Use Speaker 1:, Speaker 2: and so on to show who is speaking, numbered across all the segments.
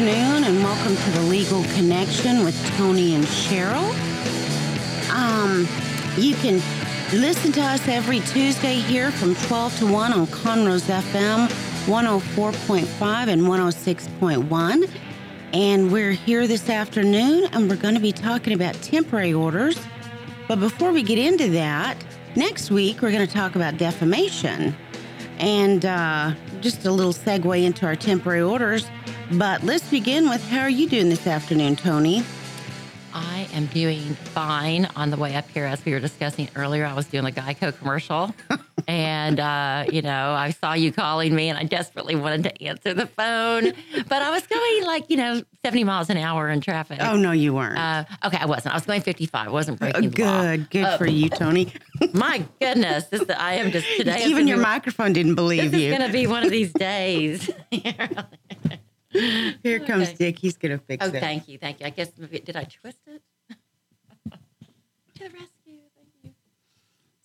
Speaker 1: Afternoon, and welcome to the Legal Connection with Tony and Cheryl. Um, you can listen to us every Tuesday here from 12 to 1 on Conroe's FM 104.5 and 106.1. And we're here this afternoon, and we're going to be talking about temporary orders. But before we get into that, next week we're going to talk about defamation. And uh, just a little segue into our temporary orders. But let's begin with how are you doing this afternoon, Tony?
Speaker 2: I am doing fine on the way up here. As we were discussing earlier, I was doing a Geico commercial. and, uh, you know, I saw you calling me and I desperately wanted to answer the phone. But I was going like, you know, 70 miles an hour in traffic.
Speaker 1: Oh, no, you weren't.
Speaker 2: Uh, okay, I wasn't. I was going 55. I wasn't breaking
Speaker 1: Uh,
Speaker 2: the law.
Speaker 1: good, good
Speaker 2: Uh,
Speaker 1: for you, Tony.
Speaker 2: My goodness. This, I am just today.
Speaker 1: Even your
Speaker 2: be-
Speaker 1: microphone didn't believe
Speaker 2: This is
Speaker 1: you.
Speaker 2: going to be one of these days.
Speaker 1: Here comes
Speaker 2: Okay.
Speaker 1: Dick. He's going to fix
Speaker 2: Oh,
Speaker 1: it.
Speaker 2: Oh, thank you, thank you. I guess maybe, did I twist it? to the rescue, thank you.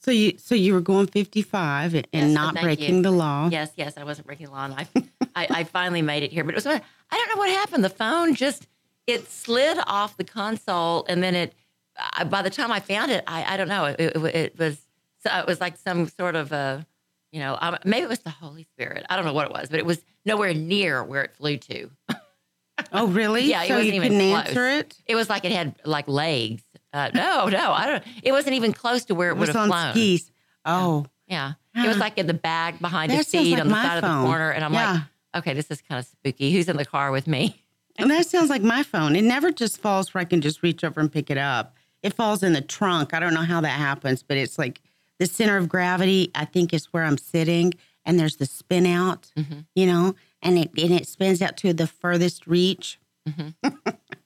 Speaker 1: So you so you were going 55 and
Speaker 2: Yes,
Speaker 1: not breaking
Speaker 2: you.
Speaker 1: the law.
Speaker 2: Yes, yes, I wasn't breaking the law, and I, I, I finally made it here. But it was I don't know what happened. The phone just it slid off the console, and then it. I, by the time I found it, I, I don't know. It, it, it was so it was like some sort of a, you know, um, maybe it was the Holy Spirit. I don't know what it was, but it was nowhere near where it flew to.
Speaker 1: Oh, really?
Speaker 2: Yeah, it
Speaker 1: so
Speaker 2: wasn't
Speaker 1: you
Speaker 2: even close.
Speaker 1: answer it?
Speaker 2: It was like it had like legs. Uh, no, no, I don't. It wasn't even close to where it,
Speaker 1: It
Speaker 2: would
Speaker 1: was
Speaker 2: have
Speaker 1: on
Speaker 2: flown.
Speaker 1: skis. Oh,
Speaker 2: Yeah. It was like in the bag behind
Speaker 1: That
Speaker 2: the seat
Speaker 1: like
Speaker 2: on the side of the corner. And I'm
Speaker 1: Yeah.
Speaker 2: like, okay, this is kind of spooky. Who's in the car with me?
Speaker 1: and that sounds like my phone. It never just falls where I can just reach over and pick it up. It falls in the trunk. I don't know how that happens, but it's like the center of gravity, I think, is where I'm sitting, and there's the spin out,
Speaker 2: Mm-hmm.
Speaker 1: you know, and it and it spins out to the furthest reach.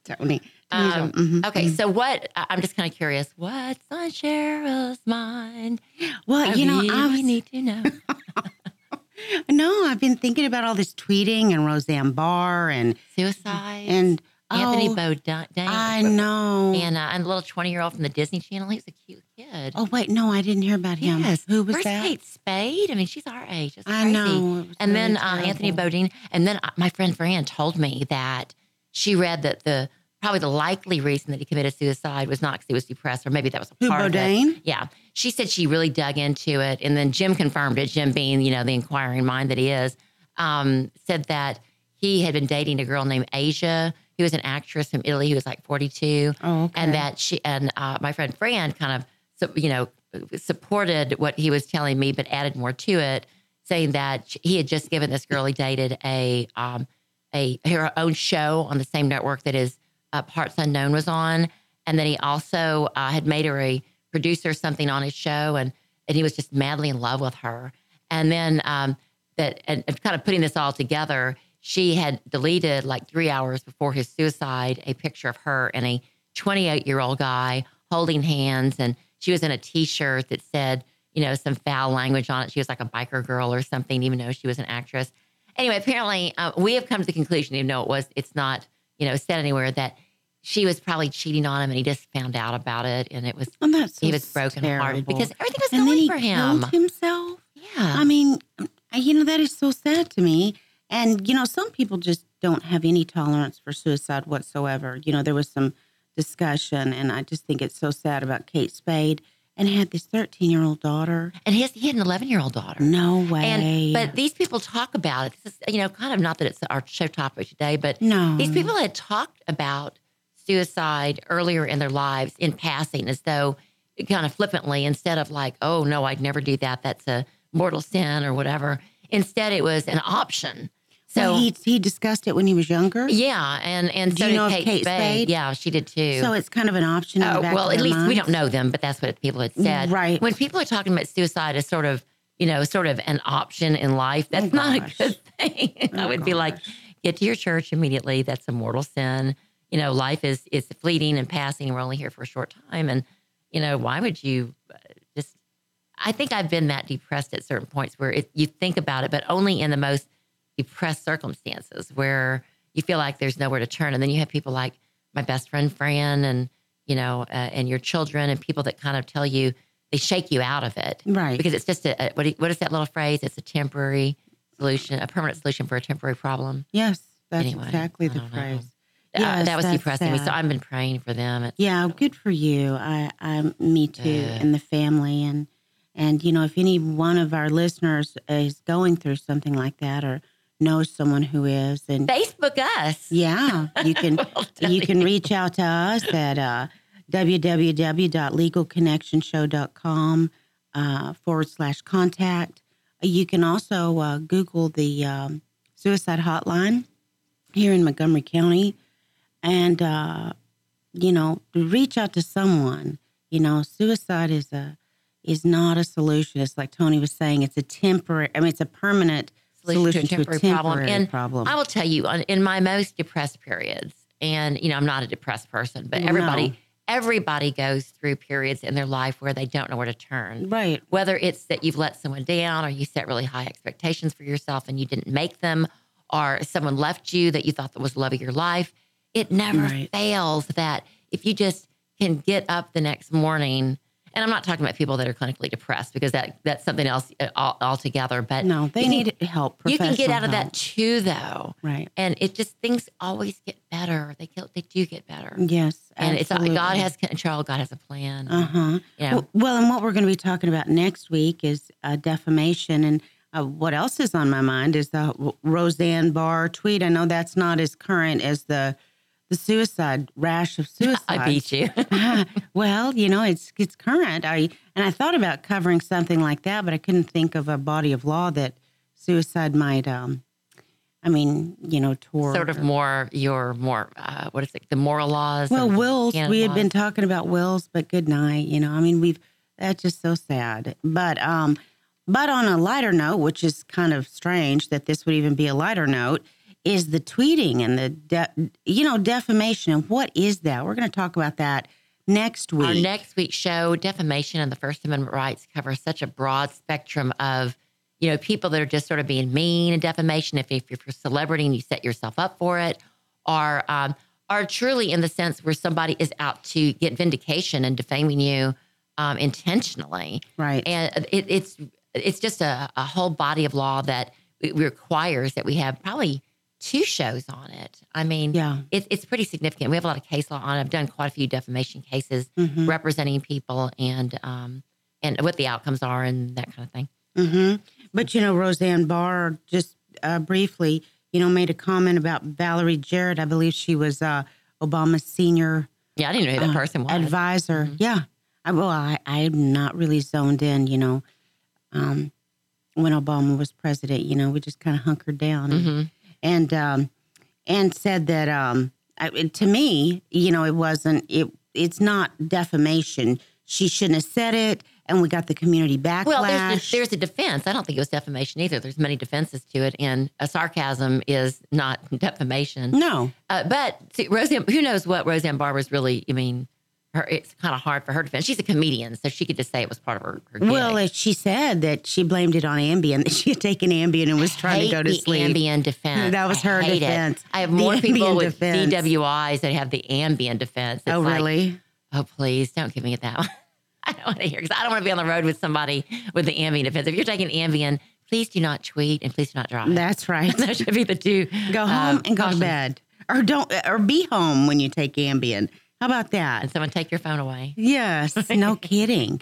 Speaker 1: Tony.
Speaker 2: Mm-hmm. Um,
Speaker 1: a- mhm.
Speaker 2: Okay, so what? I'm just kind of curious. What's on Cheryl's mind?
Speaker 1: Well,
Speaker 2: I
Speaker 1: you know,
Speaker 2: really
Speaker 1: I was
Speaker 2: need to know.
Speaker 1: no, I've been thinking about all this tweeting and Roseanne Barr and
Speaker 2: Suicide.
Speaker 1: and
Speaker 2: Anthony
Speaker 1: oh. I know.
Speaker 2: And, uh, and the little 20 year old from the Disney Channel. He was a cute kid.
Speaker 1: oh wait, no, I didn't hear about him.
Speaker 2: Yes.
Speaker 1: Who was
Speaker 2: Where's
Speaker 1: that?
Speaker 2: Kate Spade? I mean, she's our age. It's
Speaker 1: I
Speaker 2: crazy.
Speaker 1: know.
Speaker 2: And then uh, Anthony. Bodine. And then uh, my friend Fran told me that she read that the probably the likely reason that he committed suicide was not because he was depressed, or maybe that was a
Speaker 1: Who,
Speaker 2: part of it. Yeah, she said she really dug into it, and then Jim confirmed it. Jim, being you know the inquiring mind that he is, um, said that he had been dating a girl named Asia. Who was an actress from Italy who was like 42
Speaker 1: Oh, okay.
Speaker 2: and that she and uh, my friend Fran kind of so- you know supported what he was telling me, but added more to it, saying that he had just given this girl he dated a um, a her own show on the same network that his uh, Parts Unknown was on, and then he also uh, had made her a producer something on his show, and and he was just madly in love with her, and then um, that and, and kind of putting this all together, she had deleted like three hours before his suicide a picture of her and a 28 year old guy holding hands, and she was in a T-shirt that said, you know, some foul language on it. She was like a biker girl or something, even though she was an actress. Anyway, apparently, uh, we have come to the conclusion, even though it was, it's not, you know, said anywhere that she was probably cheating on him, and he just found out about it, and it was
Speaker 1: Oh, that's
Speaker 2: he was broken hearted because everything was
Speaker 1: and
Speaker 2: going
Speaker 1: he
Speaker 2: for him.
Speaker 1: himself.
Speaker 2: Yeah,
Speaker 1: I mean, you know that is so sad to me. And you know, some people just don't have any tolerance for suicide whatsoever. You know, there was some discussion, and I just think it's so sad about Kate Spade and had this thirteen-year-old daughter.
Speaker 2: and his he had an 11 year old daughter.
Speaker 1: No way.
Speaker 2: And but these people talk about it. This is you know kind of not that it's our show topic today, but
Speaker 1: no,
Speaker 2: these people had talked about suicide earlier in their lives in passing, as though kind of flippantly, instead of like, oh no, I'd never do that. That's a mortal sin or whatever. Instead, it was an option. So
Speaker 1: So he he discussed it when he was younger.
Speaker 2: yeah, and and
Speaker 1: Do
Speaker 2: so
Speaker 1: you know
Speaker 2: Kate,
Speaker 1: Kate
Speaker 2: Spade.
Speaker 1: Spade?
Speaker 2: Yeah, she did too.
Speaker 1: So it's kind of an option. In the
Speaker 2: Oh, well, at least we don't know them, but that's what people had said.
Speaker 1: Right.
Speaker 2: When people are talking about suicide as sort of, you know, sort of an option in life, that's
Speaker 1: Oh,
Speaker 2: not a good thing. I
Speaker 1: Oh,
Speaker 2: would be like, get to your church immediately. That's a mortal sin. You know, life is is fleeting and passing. We're only here for a short time, and you know, why would you uh, just? I think I've been that depressed at certain points where it, you think about it, but only in the most depressed circumstances where you feel like there's nowhere to turn. And then you have people like my best friend Fran, and you know, uh, and your children, and people that kind of tell you they shake you out of it,
Speaker 1: Right.
Speaker 2: Because it's just a, a what, what is that little phrase? It's a temporary solution, a permanent solution for a temporary problem.
Speaker 1: Yes. That's
Speaker 2: Anyway,
Speaker 1: exactly the phrase.
Speaker 2: Uh, that was depressing me. So. I've been praying for them. It's,
Speaker 1: Yeah, good for you. I, I, me too,
Speaker 2: Yeah.
Speaker 1: and the family, and and you know, if any one of our listeners is going through something like that, or knows someone who is, and
Speaker 2: Facebook us.
Speaker 1: yeah, you can
Speaker 2: We'll
Speaker 1: you can reach out to us at uh, www.legalconnectionshow.com uh, forward slash contact. You can also uh, Google the um, suicide hotline here in Montgomery County, and uh, you know, reach out to someone. You know, suicide is a is not a solution. It's like Tony was saying. It's a temporary. I mean, it's a permanent solution, to a temporary,
Speaker 2: problem. And
Speaker 1: problem.
Speaker 2: I will tell you, in my most depressed periods, and you know, I'm not a depressed person, but everybody,
Speaker 1: No.
Speaker 2: everybody goes through periods in their life where they don't know where to turn.
Speaker 1: right.
Speaker 2: Whether it's that you've let someone down, or you set really high expectations for yourself and you didn't make them, or someone left you that you thought that was the love of your life, it never
Speaker 1: Right.
Speaker 2: fails that if you just can get up the next morning. And I'm not talking about people that are clinically depressed because that that's something else uh, altogether. But
Speaker 1: No, they
Speaker 2: can-
Speaker 1: need help.
Speaker 2: you can get out of
Speaker 1: help.
Speaker 2: that too, though.
Speaker 1: Right.
Speaker 2: And it just things always get better. They get, they do get better.
Speaker 1: Yes.
Speaker 2: And it's
Speaker 1: absolutely.
Speaker 2: God has control. God has a plan.
Speaker 1: Uh huh.
Speaker 2: You know,
Speaker 1: Well, well, and what we're going to be talking about next week is uh, defamation. And uh, what else is on my mind is the Roseanne Barr tweet. I know that's not as current as the the suicide rash of suicide.
Speaker 2: I beat you.
Speaker 1: well, you know, it's it's current. I and I thought about covering something like that, but I couldn't think of a body of law that suicide might. um I mean, you know, toward
Speaker 2: sort of more your more uh, what is it? The moral laws.
Speaker 1: Well, wills. We had
Speaker 2: laws.
Speaker 1: been talking about wills, but good night. You know, I mean, we've that's just so sad. But um, but on a lighter note, which is kind of strange that this would even be a lighter note, is the tweeting and the de- you know defamation and what is that? We're going to talk about that next week.
Speaker 2: Our next week's show, defamation and the First Amendment rights, cover such a broad spectrum of, you know, people that are just sort of being mean and defamation. If, if you're a celebrity and you set yourself up for it, or um, are truly in the sense where somebody is out to get vindication and defaming you um, intentionally.
Speaker 1: right.
Speaker 2: And it, it's it's just a, a whole body of law that requires that we have probably two shows on it. I mean,
Speaker 1: Yeah.
Speaker 2: it's it's pretty significant. We have a lot of case law on. it. I've done quite a few defamation cases
Speaker 1: Mhm.
Speaker 2: representing people and um and what the outcomes are and that kind of thing.
Speaker 1: hmm But you know, Roseanne Barr just uh, briefly, you know, made a comment about Valerie Jarrett. I believe she was uh, Obama's senior
Speaker 2: Yeah, I didn't know who that
Speaker 1: uh,
Speaker 2: person was.
Speaker 1: advisor.
Speaker 2: Mhm.
Speaker 1: Yeah. I, well, I, I'm not really zoned in, you know, um, when Obama was president, you know, we just kind of hunkered down and,
Speaker 2: Mhm.
Speaker 1: And, um, and said that, um, I, to me, you know, it wasn't, it, it's not defamation. She shouldn't have said it. And we got the community backlash.
Speaker 2: Well, there's, there's a defense. I don't think it was defamation either. There's many defenses to it, and a sarcasm is not defamation.
Speaker 1: no,
Speaker 2: Uh, but see, Roseanne, who knows what Roseanne Barr was really? I mean, her it's kind of hard for her to defend. She's a comedian, so she could just say it was part of her. her.
Speaker 1: Well, she said that she blamed it on Ambien, that she had taken Ambien and was trying to go to
Speaker 2: the
Speaker 1: sleep.
Speaker 2: Ambien defense.
Speaker 1: That was
Speaker 2: I
Speaker 1: her
Speaker 2: hate it.
Speaker 1: defense.
Speaker 2: I have
Speaker 1: The
Speaker 2: more people with
Speaker 1: defense.
Speaker 2: DWIs that have the Ambien defense. It's
Speaker 1: oh,
Speaker 2: like,
Speaker 1: really?
Speaker 2: oh, please don't give me that one. I don't want to hear because I don't want to be on the road with somebody with the Ambien defense. If you're taking Ambien, please do not tweet and please do not drive.
Speaker 1: That's right.
Speaker 2: Those should be the two.
Speaker 1: Go home
Speaker 2: um,
Speaker 1: and go to bed, or don't, or be home when you take Ambien. How about that?
Speaker 2: And someone take your phone away.
Speaker 1: Yes, no kidding.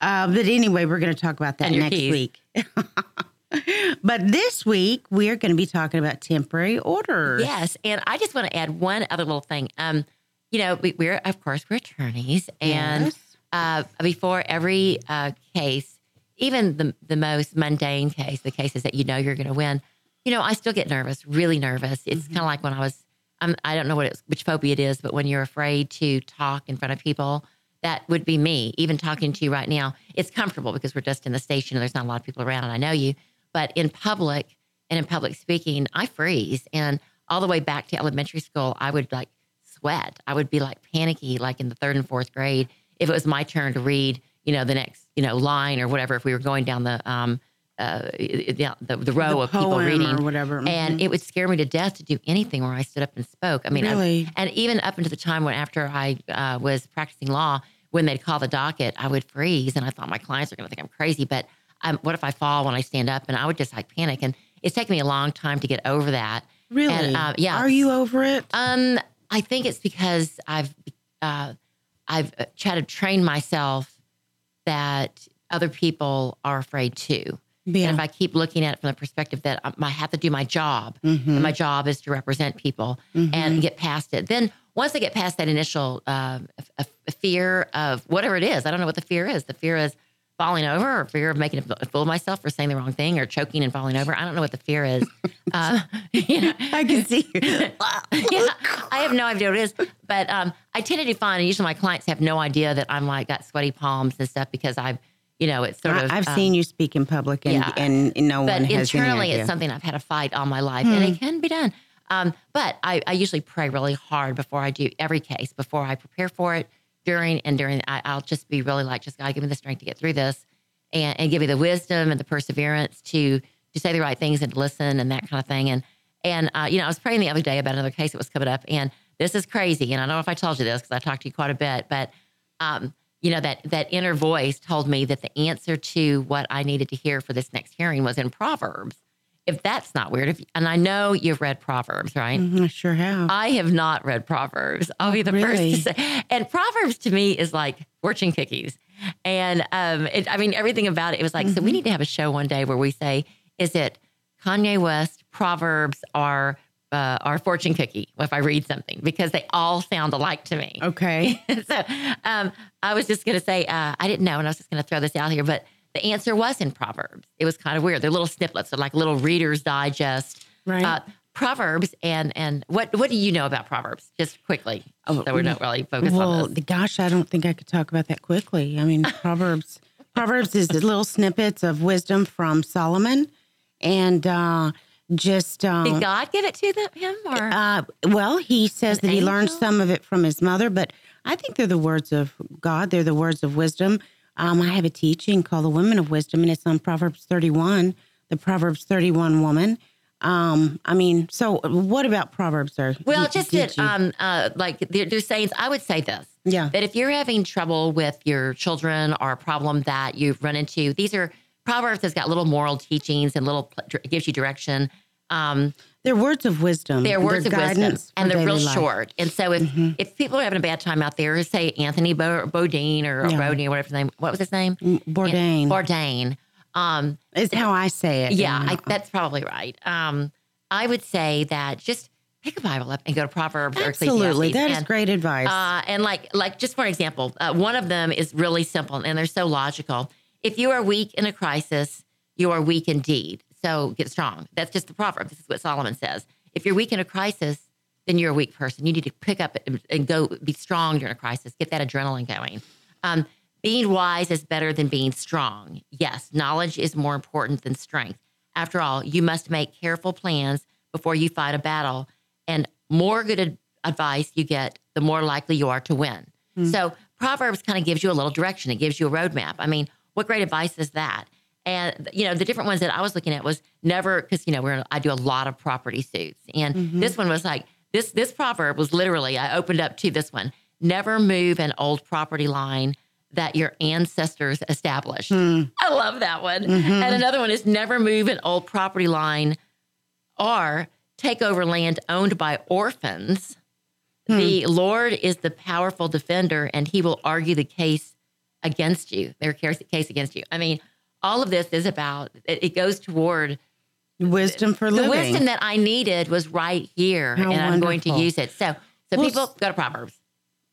Speaker 1: Uh, but anyway, we're going to talk about that next
Speaker 2: keys.
Speaker 1: week. but this week, we are going to be talking about temporary orders.
Speaker 2: Yes, and I just want to add one other little thing. Um, you know, we, we're of course we're attorneys, and
Speaker 1: Yes.
Speaker 2: uh, before every uh, case, even the the most mundane case, the cases that you know you're going to win, you know, I still get nervous, really nervous. It's
Speaker 1: Mm-hmm.
Speaker 2: kind of like when I was, I'm, I don't know what it's, which phobia it is, but when you're afraid to talk in front of people, that would be me. Even talking to you right now, it's comfortable because we're just in the station and there's not a lot of people around, and I know you. But in public and in public speaking, I freeze. And all the way back to elementary school, I would like sweat. I would be like panicky, like in the third and fourth grade, if it was my turn to read, you know, the next, you know, line or whatever. If we were going down the um, uh, the, the, the row
Speaker 1: The
Speaker 2: of people reading,
Speaker 1: or whatever.
Speaker 2: and
Speaker 1: Mhm.
Speaker 2: it would scare me to death to do anything where I stood up and spoke. I mean, I-
Speaker 1: Really?
Speaker 2: and even up into the time when after I uh, was practicing law, when they'd call the docket, I would freeze, and I thought my clients are going to think I'm crazy. But um, what if I fall when I stand up? And I would just like panic. And it's taken me a long time to get over that.
Speaker 1: Really?
Speaker 2: And, uh, yeah.
Speaker 1: Are you over it?
Speaker 2: Um, I think it's because I've uh, I've uh, tried to train myself that other people are afraid too.
Speaker 1: Yeah.
Speaker 2: And if I keep looking at it from the perspective that I have to do my job,
Speaker 1: Mm-hmm.
Speaker 2: and my job is to represent people and get past it, then once I get past that initial uh, a, a fear of whatever it is, I don't know what the fear is. The fear is falling over, or fear of making a fool of myself, or saying the wrong thing, or choking and falling over. I don't know what the fear is. uh, you know,
Speaker 1: I can see
Speaker 2: yeah, I have no idea what it is. But um, I tend to do fine. And usually my clients have no idea that I'm like got sweaty palms and stuff because I've, you know, it's sort of.
Speaker 1: I, have
Speaker 2: um,
Speaker 1: seen you speak in public, and,
Speaker 2: yeah.
Speaker 1: and no
Speaker 2: But
Speaker 1: one has
Speaker 2: internally.
Speaker 1: Hmm.
Speaker 2: it's something I've had a fight all my life, and it can be done. Um, but I, I usually pray really hard before I do every case, before I prepare for it, during and during. I, I'll just be really like, just God, give me the strength to get through this, and, and give me the wisdom and the perseverance to to say the right things and to listen and that kind of thing. And and uh, you know, I was praying the other day about another case that was coming up, and this is crazy. And I don't know if I told you this because I talked to you quite a bit, but um, you know that that inner voice told me that the answer to what I needed to hear for this next hearing was in Proverbs. If that's not weird, if, and I know you've read Proverbs, right?
Speaker 1: Mhm, I sure have.
Speaker 2: I have not read Proverbs. I'll be the
Speaker 1: really?
Speaker 2: first to say. And Proverbs to me is like fortune cookies. And um, it, I mean, everything about it, it was like, so we need to have a show one day where we say, is it Kanye West, Proverbs, or uh, our fortune cookie if I read something because they all sound alike to me.
Speaker 1: okay.
Speaker 2: so um, I was just going to say, uh, I didn't know, and I was just going to throw this out here, but the answer was in Proverbs. It was kind of weird. They're little snippets, they're like little Reader's Digest.
Speaker 1: Right.
Speaker 2: Uh, Proverbs and and what what do you know about Proverbs? Just quickly, so we're not really focused
Speaker 1: well,
Speaker 2: on this.
Speaker 1: gosh, I don't think I could talk about that quickly. I mean, Proverbs. Proverbs is the little snippets of wisdom from Solomon, and uh, just uh,
Speaker 2: Did God give it to them, him or
Speaker 1: Uh, well, he says that he learned some of it from his mother, but I think they're the words of God. They're the words of wisdom. Um, I have a teaching called the Women of Wisdom, and it's on Proverbs 31, the Proverbs 31 woman. Um, I mean, so what about Proverbs? Sir?
Speaker 2: Well,
Speaker 1: Did-
Speaker 2: just
Speaker 1: did
Speaker 2: that, um, uh, like they're, they're saying, I would say this.
Speaker 1: Yeah.
Speaker 2: That if you're having trouble with your children or a problem that you've run into, these are Proverbs has got little moral teachings and little gives you direction. Um,
Speaker 1: they're words of wisdom.
Speaker 2: they're words of wisdom
Speaker 1: guidance
Speaker 2: and they're real
Speaker 1: life. Mm-hmm.
Speaker 2: short. And so if if people are having a bad time out there, say Anthony Bo- Bodine or
Speaker 1: Yeah.
Speaker 2: Bodine or whatever his name, what was his name?
Speaker 1: Bourdain
Speaker 2: Bourdain. Um,
Speaker 1: is how I say it.
Speaker 2: yeah, I, that's probably right. Um, I would say that just pick a Bible up and go to Proverbs
Speaker 1: absolutely. That is
Speaker 2: and,
Speaker 1: great advice.
Speaker 2: Uh, and like, like just for example, uh, one of them is really simple and they're so logical. If you are weak in a crisis, you are weak indeed. So get strong. That's just the proverb. This is what Solomon says. If you're weak in a crisis, then you're a weak person. You need to pick up and- and go be strong during a crisis. Get that adrenaline going. Um, being wise is better than being strong. Yes, knowledge is more important than strength. After all, you must make careful plans before you fight a battle. And more good ad- advice you get, the more likely you are to win. So Proverbs kind of gives you a little direction. It gives you a roadmap. I mean, what great advice is that? And you know, the different ones that I was looking at was never because you know we're I do a lot of property suits, and mm-hmm. this one was like this. This proverb was literally I opened up to this one: never move an old property line that your ancestors established. Hmm. I love that one. Mm-hmm. And another one is never move an old property line or take over land owned by orphans. Hmm. The Lord is the powerful defender, and he will argue the case against you, their case against you. I mean, all of this is about, it, it goes toward
Speaker 1: wisdom for
Speaker 2: the
Speaker 1: living.
Speaker 2: The wisdom that I needed was right here,
Speaker 1: How
Speaker 2: and I'm going to use it. So, so
Speaker 1: Well,
Speaker 2: people go to Proverbs.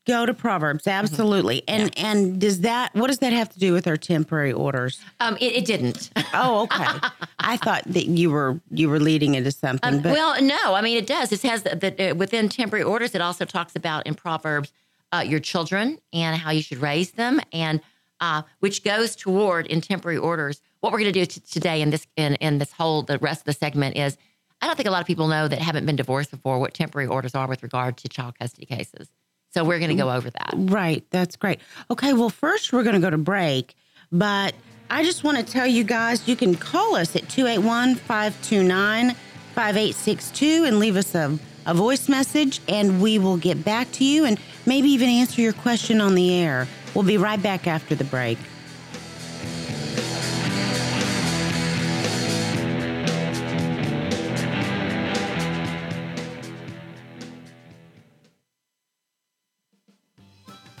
Speaker 1: Go to Proverbs, absolutely. And and does that what does that have to do with our temporary orders?
Speaker 2: Um, it, it didn't.
Speaker 1: Oh, okay. I thought that you were you were leading into something,
Speaker 2: Um,
Speaker 1: but
Speaker 2: well, no, I mean it does. It has that uh, within temporary orders. It also talks about in Proverbs uh, your children and how you should raise them, and uh, which goes toward in temporary orders. What we're going to do t- today in this in, in this whole the rest of the segment is, I don't think a lot of people know that haven't been divorced before what temporary orders are with regard to child custody cases. So we're going to go over that.
Speaker 1: right, that's great. Okay, well, first we're going to go to break, but I just want to tell you guys you can call us at 281 529 5862 and leave us a, a voice message, and we will get back to you and maybe even answer your question on the air. We'll be right back after the break.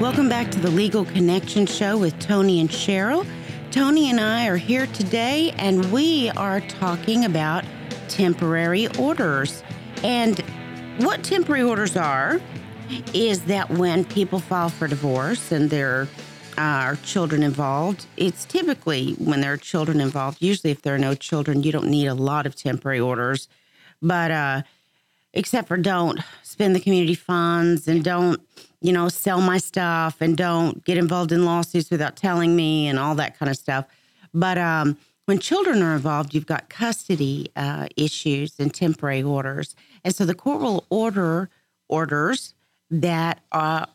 Speaker 1: Welcome back to the Legal Connection Show with Tony and Cheryl. Tony and I are here today, and we are talking about temporary orders. And what temporary orders are is that when people file for divorce and there are children involved, it's typically when there are children involved. Usually, if there are no children, you don't need a lot of temporary orders. But uh, except for don't spend the community funds and don't you know, sell my stuff and don't get involved in lawsuits without telling me and all that kind of stuff. But um, when children are involved, you've got custody uh, issues and temporary orders. And so the court will order orders that uh,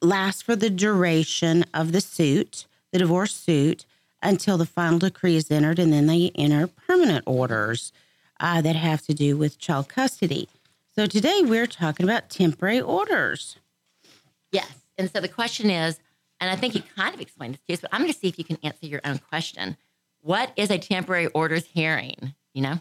Speaker 1: last for the duration of the suit, the divorce suit, until the final decree is entered. And then they enter permanent orders uh, that have to do with child custody. So today we're talking about temporary orders.
Speaker 2: Yes. And so the question is, and I think you kind of explained this to us, but I'm going to see if you can answer your own question. What is a temporary orders hearing? You know?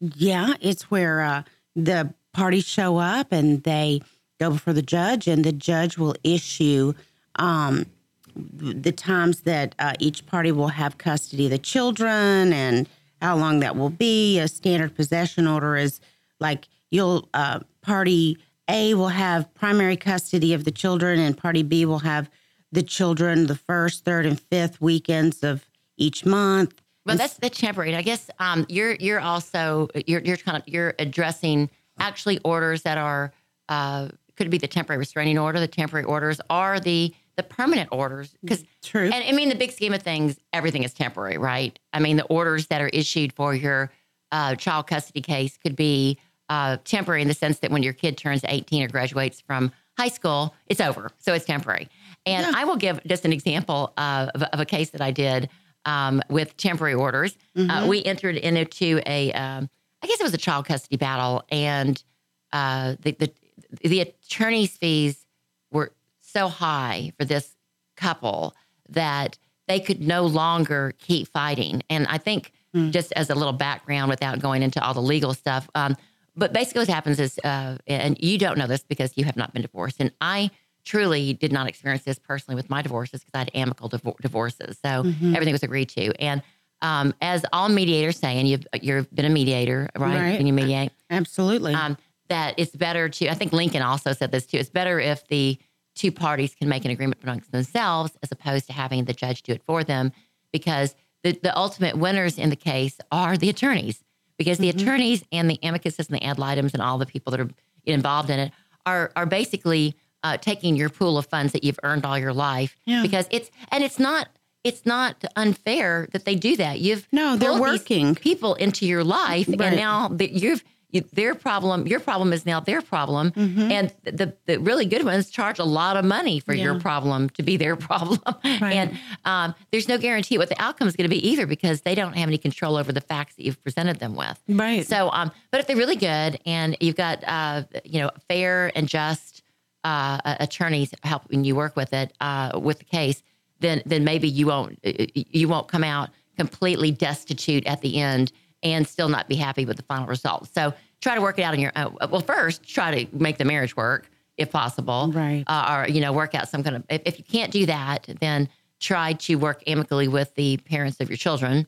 Speaker 1: Yeah, it's where uh, the parties show up and they go before the judge, and the judge will issue um, the times that uh, each party will have custody of the children and how long that will be. A standard possession order is like you'll uh, party a will have primary custody of the children, and Party B will have the children the first, third, and fifth weekends of each month.
Speaker 2: Well, that's the temporary. I guess um, you're you're also you're you're kind of you're addressing actually orders that are uh, could be the temporary restraining order. The temporary orders are the the permanent orders because
Speaker 1: true.
Speaker 2: And I mean, the big scheme of things, everything is temporary, right? I mean, the orders that are issued for your uh, child custody case could be uh, temporary in the sense that when your kid turns 18 or graduates from high school, it's over. So it's temporary. And yeah. I will give just an example of, of a case that I did um, with temporary orders. Uh, mm-hmm. We entered into a, um, I guess it was a child custody battle, and uh, the, the the attorney's fees were so high for this couple that they could no longer keep fighting. And I think, mm. just as a little background, without going into all the legal stuff, um, but basically, what happens is, uh, and you don't know this because you have not been divorced, and I truly did not experience this personally with my divorces because I had amicable div- divorces, so mm-hmm. everything was agreed to. And um, as all mediators say, and you've you've been a mediator, right? right. Can you mediate?
Speaker 1: Absolutely. Um,
Speaker 2: that it's better to. I think Lincoln also said this too. It's better if the two parties can make an agreement amongst themselves as opposed to having the judge do it for them, because the the ultimate winners in the case are the attorneys because the mm-hmm. attorneys and the amicuses and the ad litems and all the people that are involved in it are are basically uh, taking your pool of funds that you've earned all your life
Speaker 1: yeah.
Speaker 2: because it's and it's not it's not unfair that they do that. You've
Speaker 1: no, they're working
Speaker 2: people into your life, right. and now that you've their problem, your problem is now their problem. Mm-hmm. And the, the really good ones charge a lot of money for yeah. your problem to be their problem. Right. And um, there's no guarantee what the outcome is going to be either because they don't have any control over the facts that you've presented them with.
Speaker 1: Right.
Speaker 2: So, um, but if they're really good and you've got, uh, you know, fair and just uh, attorneys helping you work with it, uh, with the case, then then maybe you won't you won't come out completely destitute at the end and still not be happy with the final result. So try to work it out in your own. Well, first try to make the marriage work if possible,
Speaker 1: right?
Speaker 2: Uh, or you know, work out some kind of. If, if you can't do that, then try to work amicably with the parents of your children,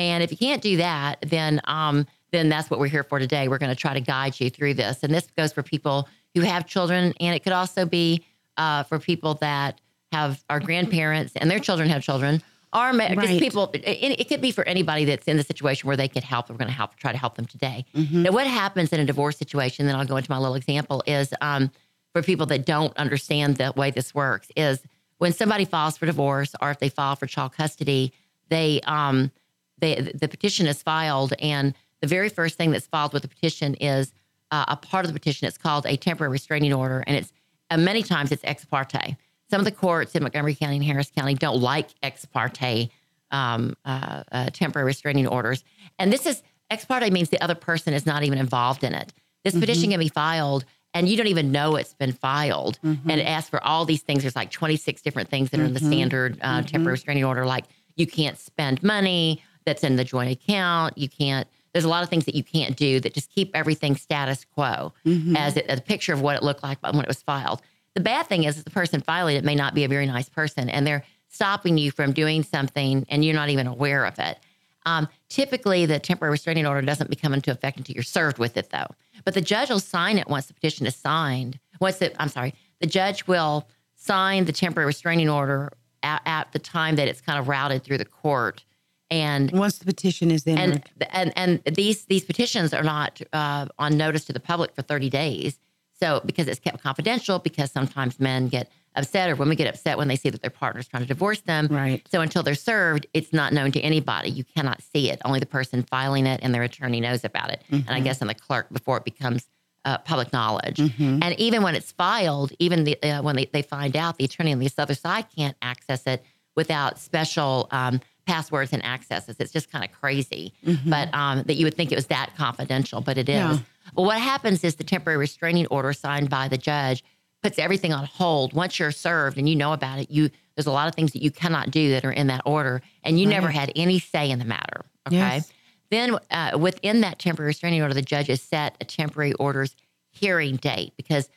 Speaker 2: And if you can't do that, then um, then that's what we're here for today. We're going to try to guide you through this. And this goes for people who have children, and it could also be uh, for people that have our grandparents and their children have children, or just
Speaker 1: Right.
Speaker 2: people. It, it could be for anybody that's in the situation where they could help. We're going to help, try to help them today.
Speaker 1: Mm-hmm.
Speaker 2: Now, what happens in a divorce situation? Then I'll go into my little example. Is um, for people that don't understand the way this works is when somebody files for divorce or if they file for child custody, they um, they the petition is filed, and the very first thing that's filed with the petition is uh, a part of the petition. It's called a temporary restraining order, and it's uh, many times it's ex parte. Some of the courts in Montgomery County and Harris County don't like ex parte um, uh, uh, temporary restraining orders, and this is ex parte means the other person is not even involved in it. This petition can be filed. And you don't even know it's been filed, and it asks for all these things. There's like 26 different things that are in the standard uh, temporary restraining order, like you can't spend money that's in the joint account. You can't. There's a lot of things that you can't do that just keep everything status quo as it, a picture of what it looked like when it was filed. The bad thing is, the person filing it may not be a very nice person, and they're stopping you from doing something, and you're not even aware of it. Um, typically, the temporary restraining order doesn't become into effect until you're served with it, though. But the judge will sign it once the petition is signed. Once the, I'm sorry, the judge will sign the temporary restraining order at, at the time that it's kind of routed through the court. And
Speaker 1: Once the petition is entered.
Speaker 2: and and and these these petitions are not uh, on notice to the public for 30 days. So because it's kept confidential, because sometimes men get upset or women get upset when they see that their partner's trying to divorce them.
Speaker 1: Right.
Speaker 2: So until they're served, it's not known to anybody. You cannot see it. Only the person filing it and their attorney knows about it. And I guess and the clerk before it becomes uh, public knowledge. And even when it's filed, even the, uh, when they, they find out, the attorney on the other side can't access it without special um, passwords and accesses. It's just kind of crazy. But um, that you would think it was that confidential, but it is.
Speaker 1: Yeah.
Speaker 2: Well, what happens is the temporary restraining order signed by the judge puts everything on hold. Once you're served and you know about it, you there's a lot of things that you cannot do that are in that order, and you never had any say in the matter. Okay.
Speaker 1: Yes.
Speaker 2: Then uh, within that temporary restraining order, the judge has set a temporary orders hearing date because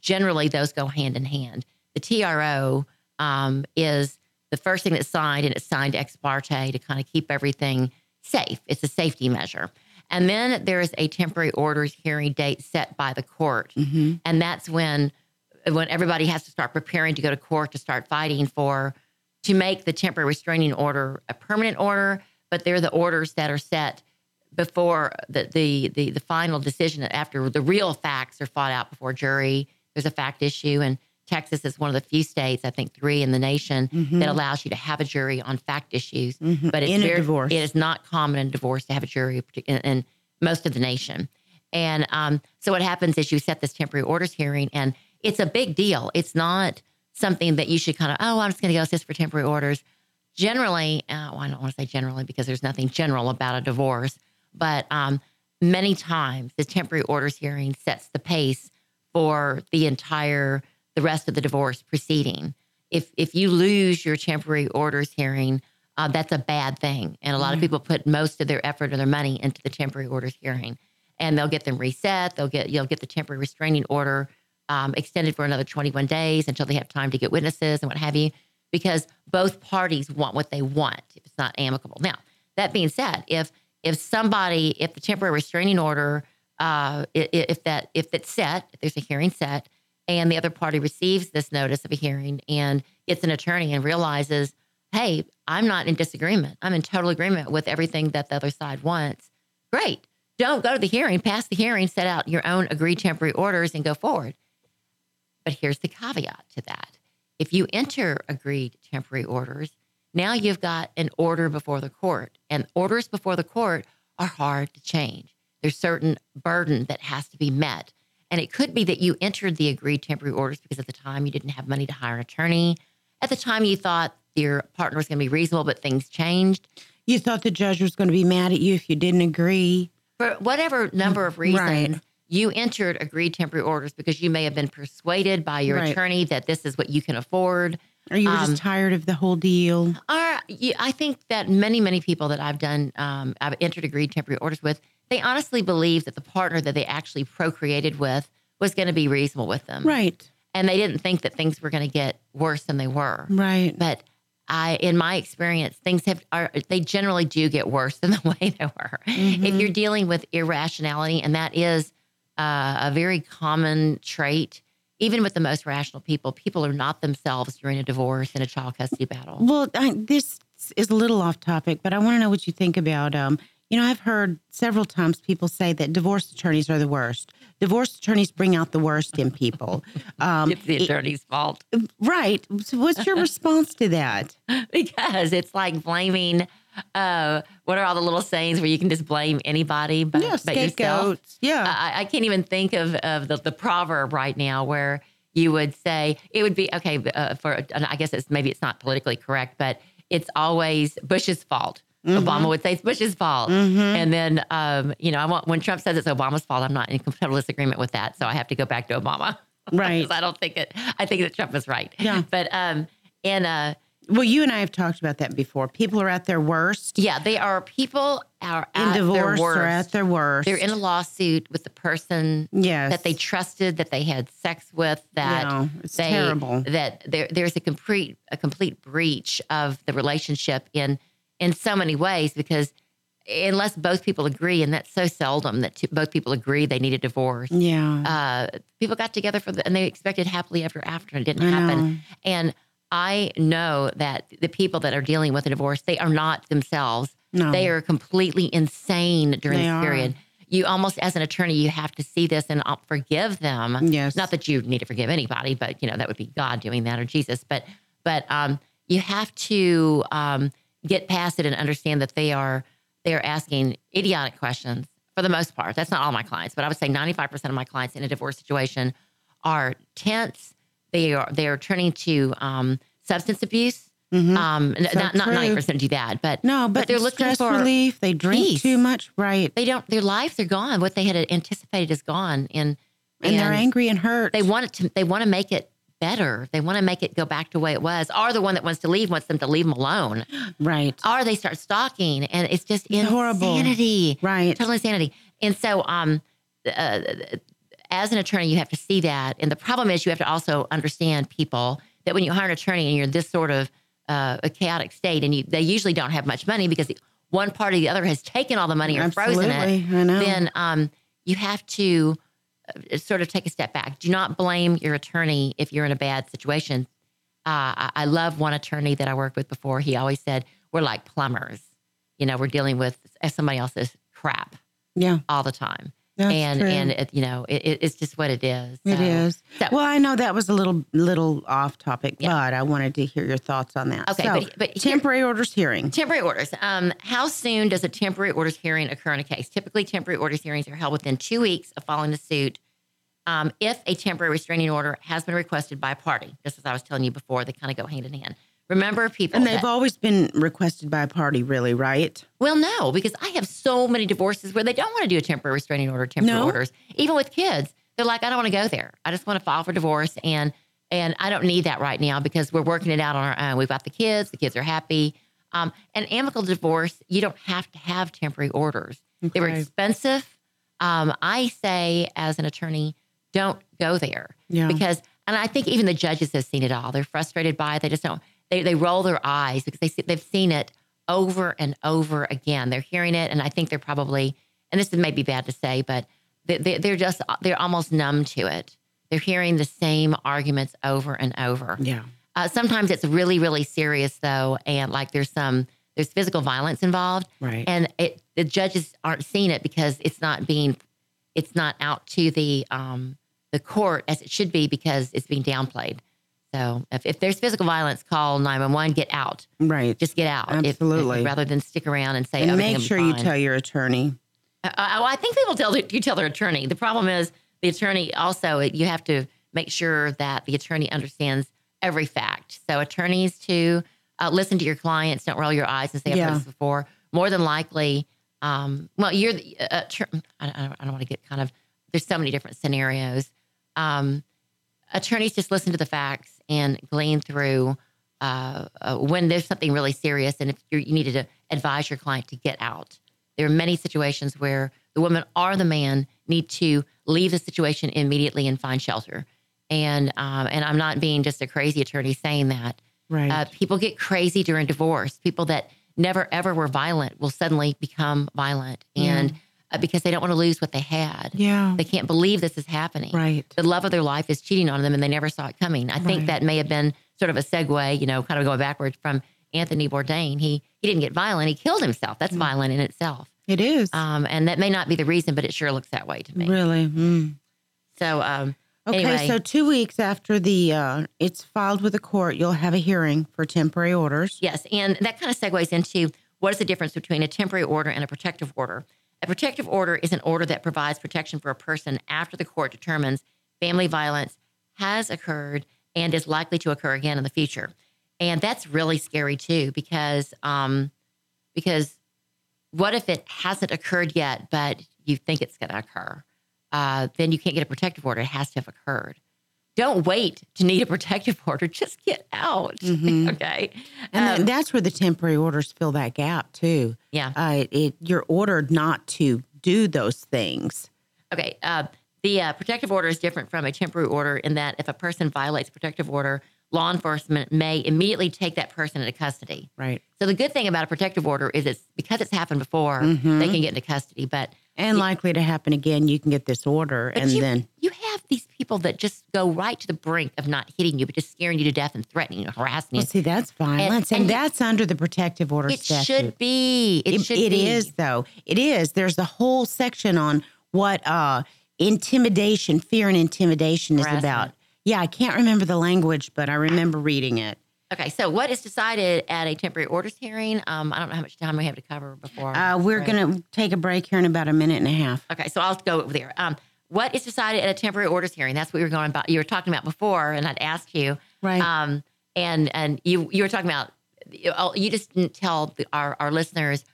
Speaker 2: generally those go hand in hand. The TRO um, is the first thing that's signed, and it's signed ex parte to kind of keep everything safe. It's a safety measure. And then there is a temporary orders hearing date set by the court, mm-hmm. and that's when when everybody has to start preparing to go to court to start fighting for to make the temporary restraining order a permanent order. But they're the orders that are set before the the the, the final decision after the real facts are fought out before jury. There's a fact issue, and Texas is one of the few states, I think three in the nation, that allows you to have a jury on fact issues. But it's
Speaker 1: In a divorce.
Speaker 2: it is not common in divorce to have a jury in, in most of the nation. And um, so what happens is you set this temporary orders hearing, and it's a big deal. It's not something that you should kind of, oh, I'm just going to go sit for temporary orders. Generally, uh, well, I don't want to say generally because there's nothing general about a divorce, but um, many times the temporary orders hearing sets the pace for the entire, the rest of the divorce proceeding. If if you lose your temporary orders hearing, uh, that's a bad thing, and a lot of people put most of their effort or their money into the temporary orders hearing, and they'll get them reset. They'll get you'll get the temporary restraining order um, extended for another 21 days until they have time to get witnesses and what have you, because both parties want what they want. If it's not amicable, now that being said, if if somebody if the temporary restraining order uh, if that if it's set, if there's a hearing set, and the other party receives this notice of a hearing and gets an attorney and realizes, hey, I'm not in disagreement. I'm in total agreement with everything that the other side wants. Great. Don't go to the hearing, pass the hearing, set out your own agreed temporary orders, and go forward. But here's the caveat to that. If you enter agreed temporary orders, now you've got an order before the court, and orders before the court are hard to change. There's certain burden that has to be met. And it could be that you entered the agreed temporary orders because at the time you didn't have money to hire an attorney. At the time you thought your partner was going to be reasonable, but things changed.
Speaker 1: You thought the judge was going to be mad at you if you didn't agree.
Speaker 2: For whatever number of reasons,
Speaker 1: Right.
Speaker 2: you entered agreed temporary orders because you may have been persuaded by your
Speaker 1: Right.
Speaker 2: attorney that this is what you can afford.
Speaker 1: Or you were
Speaker 2: Um,
Speaker 1: just tired of the whole deal.
Speaker 2: Or you, I think that many, many people that I've done, um, I've entered agreed temporary orders with, they honestly believe that the partner that they actually procreated with was going to be reasonable with them.
Speaker 1: Right.
Speaker 2: And they didn't think that things were going to get worse than they were.
Speaker 1: Right.
Speaker 2: But I, in my experience, things have are they generally do get worse than the way they were. If you're dealing with irrationality, and that is uh, a very common trait, even with the most rational people, people are not themselves during a divorce and a child custody battle.
Speaker 1: Well, I, this is a little off topic, but I want to know what you think about. Um, you know, I've heard several times people say that divorce attorneys are the worst. Divorce attorneys bring out the worst in people. Um,
Speaker 2: It's the attorney's fault
Speaker 1: right. So, what's your response to that?
Speaker 2: because it's like blaming. Uh, what are all the little sayings where you can just blame anybody but,
Speaker 1: Yeah,
Speaker 2: but yourself?
Speaker 1: Yeah.
Speaker 2: I, I can't even think of, of the, the proverb right now where you would say it would be okay uh, for I guess it's maybe it's not politically correct, but it's always Bush's fault.
Speaker 1: Mm-hmm.
Speaker 2: Obama would say it's Bush's fault, and then um, you know I want when Trump says it's Obama's fault, I'm not in total disagreement with that, so I have to go back to Obama.
Speaker 1: Right.
Speaker 2: I don't think it. I think that Trump is right.
Speaker 1: Yeah.
Speaker 2: but um, and uh,
Speaker 1: well, you and I have talked about that before. People are at their worst
Speaker 2: yeah, they are people are
Speaker 1: in
Speaker 2: at
Speaker 1: divorce
Speaker 2: their worst.
Speaker 1: or at their worst.
Speaker 2: They're in a lawsuit with the person
Speaker 1: yes.
Speaker 2: that they trusted, that they had sex with, that
Speaker 1: Yeah, it's
Speaker 2: they,
Speaker 1: terrible.
Speaker 2: that there there's a complete a complete breach of the relationship in in so many ways because unless both people agree, and that's so seldom that two, both people agree they need a divorce.
Speaker 1: Yeah.
Speaker 2: Uh, people got together for the, and they expected happily ever after, and it didn't
Speaker 1: I
Speaker 2: happen.
Speaker 1: know.
Speaker 2: And I know that the people that are dealing with a divorce, they are not themselves.
Speaker 1: No.
Speaker 2: They are completely insane during
Speaker 1: They
Speaker 2: this
Speaker 1: are.
Speaker 2: period. You almost, as an attorney, you have to see this and uh, forgive them.
Speaker 1: Yes.
Speaker 2: Not that you need to forgive anybody, but you know that would be God doing that or Jesus. But but um, you have to um, get past it and understand that they are they are asking idiotic questions for the most part. That's not all my clients, but I would say ninety five percent of my clients in a divorce situation are tense. They are they are turning to um, substance abuse. Um,
Speaker 1: So
Speaker 2: not ninety percent do that, but
Speaker 1: no, but,
Speaker 2: they're looking
Speaker 1: stress
Speaker 2: for
Speaker 1: relief. They drink
Speaker 2: peace.
Speaker 1: too much. Right.
Speaker 2: they don't their lives are gone. What they had anticipated is gone, and
Speaker 1: and they're angry and hurt.
Speaker 2: they want it to they want to make it better. They want to make it go back to the way it was. Or the one that wants to leave wants them to leave them alone.
Speaker 1: right.
Speaker 2: Or they start stalking, and it's just
Speaker 1: It's horrible.
Speaker 2: insanity.
Speaker 1: Right.
Speaker 2: Total insanity. And so, um, uh, as an attorney, you have to see that. And the problem is, you have to also understand people that when you hire an attorney and you're in this sort of uh, a chaotic state, and you they usually don't have much money because one party or the other has taken all the money or frozen it.
Speaker 1: Absolutely. I know.
Speaker 2: Then um, you have to uh, sort of take a step back. Do not blame your attorney if you're in a bad situation. Uh, I, I love one attorney that I worked with before. He always said, "We're like plumbers. You know, we're dealing with somebody else's crap
Speaker 1: yeah.
Speaker 2: all the time."
Speaker 1: That's
Speaker 2: and
Speaker 1: true.
Speaker 2: and it, you know, it, it- it's just what it is.
Speaker 1: It
Speaker 2: So-
Speaker 1: is.
Speaker 2: so-
Speaker 1: well, I know that was a little little off topic,
Speaker 2: Yeah.
Speaker 1: but I wanted to hear your thoughts on that.
Speaker 2: Okay,
Speaker 1: So,
Speaker 2: but- but here-
Speaker 1: temporary orders hearing.
Speaker 2: Temporary orders. Um, how soon does a temporary orders hearing occur in a case? Typically, temporary orders hearings are held within two weeks of filing the suit. Um, if a temporary restraining order has been requested by a party, just as I was telling you before, they kind of go hand in hand. Remember, people.
Speaker 1: And they've
Speaker 2: that-
Speaker 1: always been requested by a party, really, right?
Speaker 2: well, no, because I have so many divorces where they don't want to do a temporary restraining order, temporary
Speaker 1: No?
Speaker 2: orders. Even with kids, they're like, I don't want to go there. I just want to file for divorce, and and I don't need that right now because we're working it out on our own. We've got the kids; the kids are happy. Um, an amicable divorce, you don't have to have temporary orders. They
Speaker 1: were
Speaker 2: expensive. Um, I say, as an attorney, don't go there
Speaker 1: Yeah.
Speaker 2: because, and I think even the judges have seen it all. They're frustrated by it. They just don't. They they roll their eyes because they see, they've seen it over and over again. They're hearing it, and I think they're probably, and this may be bad to say, but they, they, they're just they're almost numb to it. They're hearing the same arguments over and over.
Speaker 1: Yeah.
Speaker 2: Uh, sometimes it's really, really serious though, and like there's some there's physical violence involved,
Speaker 1: Right.
Speaker 2: and it the judges aren't seeing it because it's not being it's not out to the um the court as it should be because it's being downplayed. So if, if there's physical violence, call nine one one. Get out.
Speaker 1: Right.
Speaker 2: Just get out. If-
Speaker 1: Absolutely.
Speaker 2: rather than stick around and say
Speaker 1: and
Speaker 2: everything
Speaker 1: make sure you tell your attorney.
Speaker 2: Uh, well, I think people tell you tell their attorney. The problem is the attorney also you have to make sure that the attorney understands every fact. So attorneys to uh, listen to your clients. Don't roll your eyes and say I've
Speaker 1: Yeah.
Speaker 2: heard this before. More than likely, um, well, you're the uh, I, I don't, I don't want to get kind of. There's so many different scenarios. Um, attorneys just listen to the facts and glean through uh, uh, when there's something really serious, and if you're, you needed to advise your client to get out. There are many situations where the woman or the man need to leave the situation immediately and find shelter. And um, and I'm not being just a crazy attorney saying that.
Speaker 1: Right.
Speaker 2: Uh, people get crazy during divorce. People that never ever were violent will suddenly become violent, and because they don't want to lose what they had.
Speaker 1: Yeah.
Speaker 2: They can't believe this is happening.
Speaker 1: Right.
Speaker 2: The love of their life is cheating on them, and they never saw it coming. I think that may have been sort of a segue, you know, kind of going backwards from Anthony Bourdain. He he didn't get violent; he killed himself. That's
Speaker 1: Mm.
Speaker 2: violent in itself.
Speaker 1: It is.
Speaker 2: Um, and that may not be the reason, but it sure looks that way to me.
Speaker 1: really. Mm.
Speaker 2: So, um,
Speaker 1: Okay,
Speaker 2: Anyway.
Speaker 1: so two weeks after the uh, it's filed with the court, you'll have a hearing for temporary orders.
Speaker 2: yes, and that kind of segues into what is the difference between a temporary order and a protective order. A protective order is an order that provides protection for a person after the court determines family violence has occurred and is likely to occur again in the future. And that's really scary too, because um, because what if it hasn't occurred yet, but you think it's going to occur? Uh, then you can't get a protective order. It has to have occurred. Don't wait to need a protective order. Just get out. okay.
Speaker 1: And
Speaker 2: Um,
Speaker 1: that's where the temporary orders fill that gap too.
Speaker 2: yeah.
Speaker 1: Uh, it, you're ordered not to do those things.
Speaker 2: Okay. Uh, the uh, protective order is different from a temporary order in that if a person violates a protective order, law enforcement may immediately take that person into custody.
Speaker 1: Right.
Speaker 2: So the good thing about a protective order is it's because it's happened before, they can get into custody. But
Speaker 1: And likely to happen again, you can get this order and
Speaker 2: you,
Speaker 1: then
Speaker 2: you have these people that just go right to the brink of not hitting you, but just scaring you to death and threatening you, harassing you.
Speaker 1: see that's violence, and,
Speaker 2: and-
Speaker 1: that's under the protective order
Speaker 2: it
Speaker 1: statute.
Speaker 2: should be. It,
Speaker 1: It-
Speaker 2: should
Speaker 1: it
Speaker 2: be.
Speaker 1: is though. It is. There's a whole section on what uh, intimidation, fear, and intimidation is about. Yeah, I can't remember the language, but I remember reading it.
Speaker 2: Okay, so what is decided at a temporary orders hearing? Um, I don't know how much time we have to cover before.
Speaker 1: Uh, we're going to take a break here in about a minute and a half.
Speaker 2: Okay, so I'll go over there. Um, what is decided at a temporary orders hearing? That's what we were going about. You were talking about before, and I'd asked you.
Speaker 1: Right.
Speaker 2: Um, and and you you were talking about you just didn't tell the, our our listeners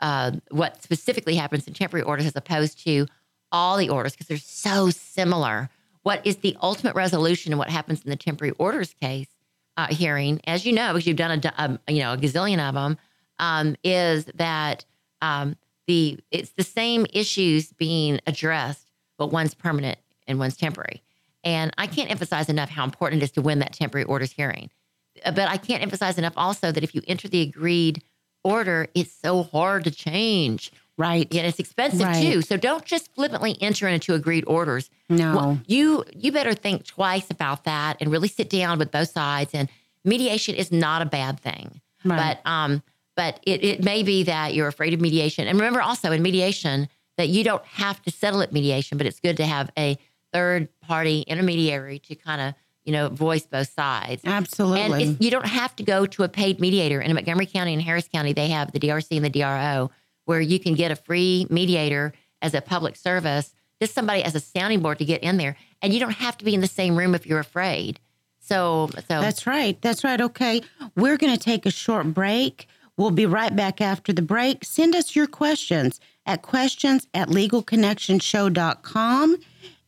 Speaker 2: uh, what specifically happens in temporary orders as opposed to all the orders because they're so similar. What is the ultimate resolution and what happens in the temporary orders case uh, hearing? As you know, because you've done a, do- um, you know a gazillion of them, um, is that um, the it's the same issues being addressed, but one's permanent and one's temporary. And I can't emphasize enough how important it is to win that temporary orders hearing. Uh, But I can't emphasize enough also that if you enter the agreed order, it's so hard to change.
Speaker 1: Right.
Speaker 2: And it's expensive
Speaker 1: Right.
Speaker 2: too. So don't just flippantly enter into agreed orders.
Speaker 1: No.
Speaker 2: Well, you you better think twice about that and really sit down with both sides. And mediation is not a bad thing.
Speaker 1: Right.
Speaker 2: But um, but it, it may be that you're afraid of mediation. And remember also in mediation that you don't have to settle at mediation, but it's good to have a third party intermediary to kind of, you know, voice both sides.
Speaker 1: Absolutely.
Speaker 2: And you don't have to go to a paid mediator. In Montgomery County and Harris County, they have the DRC and the DRO, where you can get a free mediator as a public service, just somebody as a sounding board to get in there, and you don't have to be in the same room if you're afraid. So, so
Speaker 1: That's right. That's right. Okay. We're going to take a short break. We'll be right back after the break. Send us your questions at questions at legalconnectionshow.com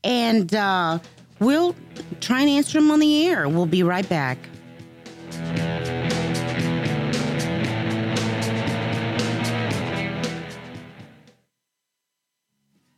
Speaker 1: and uh, we'll try and answer them on the air. We'll be right back.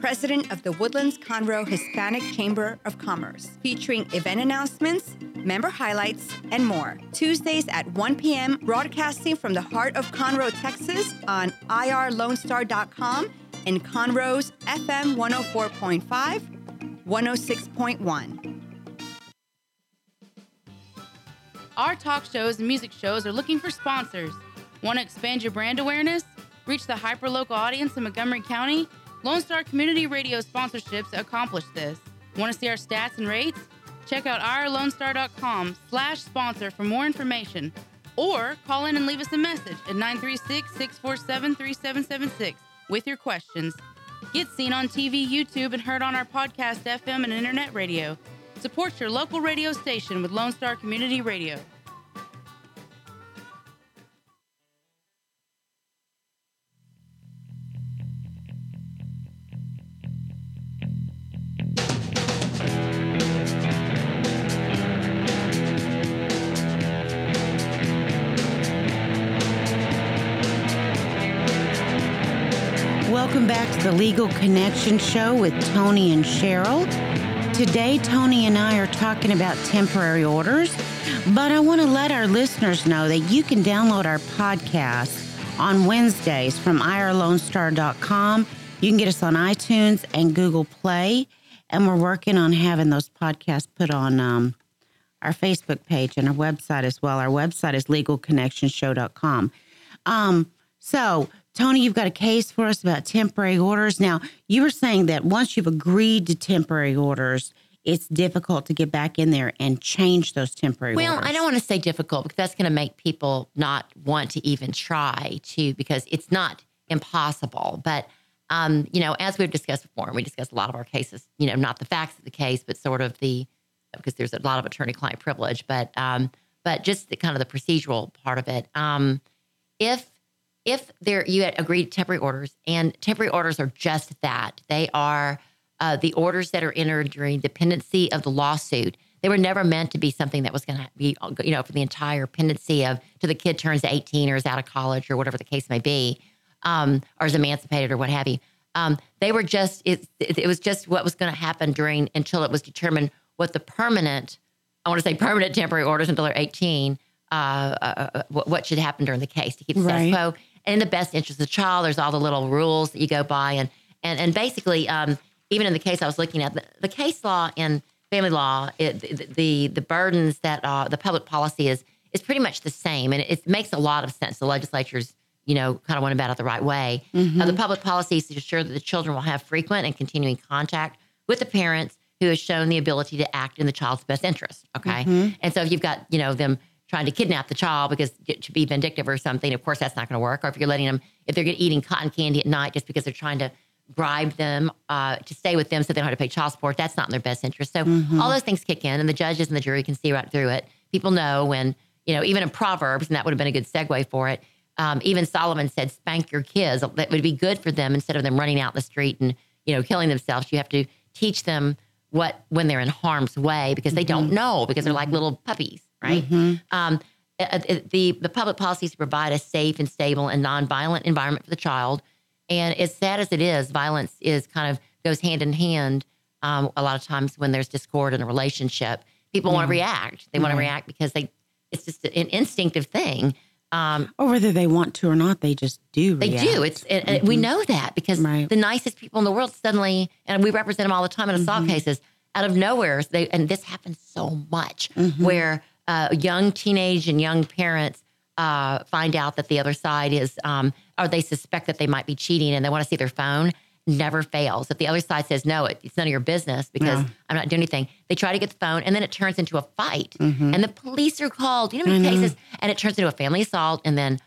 Speaker 3: President of the Woodlands Conroe Hispanic Chamber of Commerce, featuring event announcements, member highlights, and more. Tuesdays at 1 p.m., broadcasting from the heart of Conroe, Texas on ourlonestar.com and Conroe's FM 104.5, 106.1.
Speaker 4: Our talk shows and music shows are looking for sponsors. Want to expand your brand awareness? Reach the hyperlocal audience in Montgomery County? Lone Star Community Radio sponsorships accomplish this. Want to see our stats and rates? Check out ourlonestar.com slash sponsor for more information. Or call in and leave us a message at 936-647-3776 with your questions. Get seen on TV, YouTube, and heard on our podcast, FM, and internet radio. Support your local radio station with Lone Star Community Radio.
Speaker 1: Welcome back to the Legal Connection Show with Tony and Cheryl. Today, Tony and I are talking about temporary orders, but I want to let our listeners know that you can download our podcast on Wednesdays from ourlonestar.com. You can get us on iTunes and Google Play, and we're working on having those podcasts put on um, our Facebook page and our website as well. Our website is legalconnectionshow.com. Um, so, Tony, you've got a case for us about temporary orders. Now, you were saying that once you've agreed to temporary orders, it's difficult to get back in there and change those temporary
Speaker 2: Well,
Speaker 1: orders.
Speaker 2: I don't want to say difficult because that's going to make people not want to even try to because it's not impossible. But um, you know, as we've discussed before, and we discussed a lot of our cases. You know, not the facts of the case, but sort of the because there's a lot of attorney-client privilege, but um, but just the kind of the procedural part of it. Um, if if there you had agreed temporary orders, and temporary orders are just that they are uh, the orders that are entered during the pendency of the lawsuit. They were never meant to be something that was going to be, you know, for the entire pendency of till the kid turns 18 or is out of college or whatever the case may be, um, or is emancipated or what have you. Um, they were just it, it was just what was going to happen during until it was determined what the permanent I want to say permanent temporary orders until they're 18. Uh, uh, uh, what, should happen during the case to keep the
Speaker 1: Right.
Speaker 2: quo and in the best interest of the child. There's all the little rules that you go by, and and and basically, um, even in the case I was looking at, the, the case law and family law, it, the, the the burdens that uh, the public policy is is pretty much the same, and it, makes a lot of sense. The legislatures, you know, kind of went about it the right way. Uh, the public policy is to ensure that the children will have frequent and continuing contact with the parents who has shown the ability to act in the child's best interest. Okay, and so if you've got you know them trying to kidnap the child because to be vindictive or something, of course that's not going to work. Or if you're letting them, if they're eating cotton candy at night just because they're trying to bribe them uh, to stay with them so they don't have to pay child support, that's not in their best interest. So all those things kick in, and the judges and the jury can see right through it. People know when you know even in Proverbs, and that would have been a good segue for it. Um, even Solomon said, "Spank your kids." That would be good for them instead of them running out in the street and you know killing themselves. You have to teach them what when they're in harm's way because they don't know because they're like little puppies, right? Um, uh, uh, the the public policy is to provide a safe and stable and nonviolent environment for the child. And as sad as it is, violence is kind of goes hand in hand. Um, a lot of times when there's discord in a relationship, people want to react. They want to react because they it's just an instinctive thing. Um,
Speaker 1: or whether they want to or not, they just do.
Speaker 2: they
Speaker 1: react.
Speaker 2: do. It's and, and we know that because
Speaker 1: Right.
Speaker 2: the nicest people in the world suddenly, and we represent them all the time in assault cases, out of nowhere, they and this happens so much where uh, young teenage and young parents uh, find out that the other side is, um, or they suspect that they might be cheating, and they want to see their phone. Never fails. If the other side says no, it, it's none of your business because I'm not doing anything. They try to get the phone, and then it turns into a fight, and the police are called. You know many cases, and it turns into a family assault, and then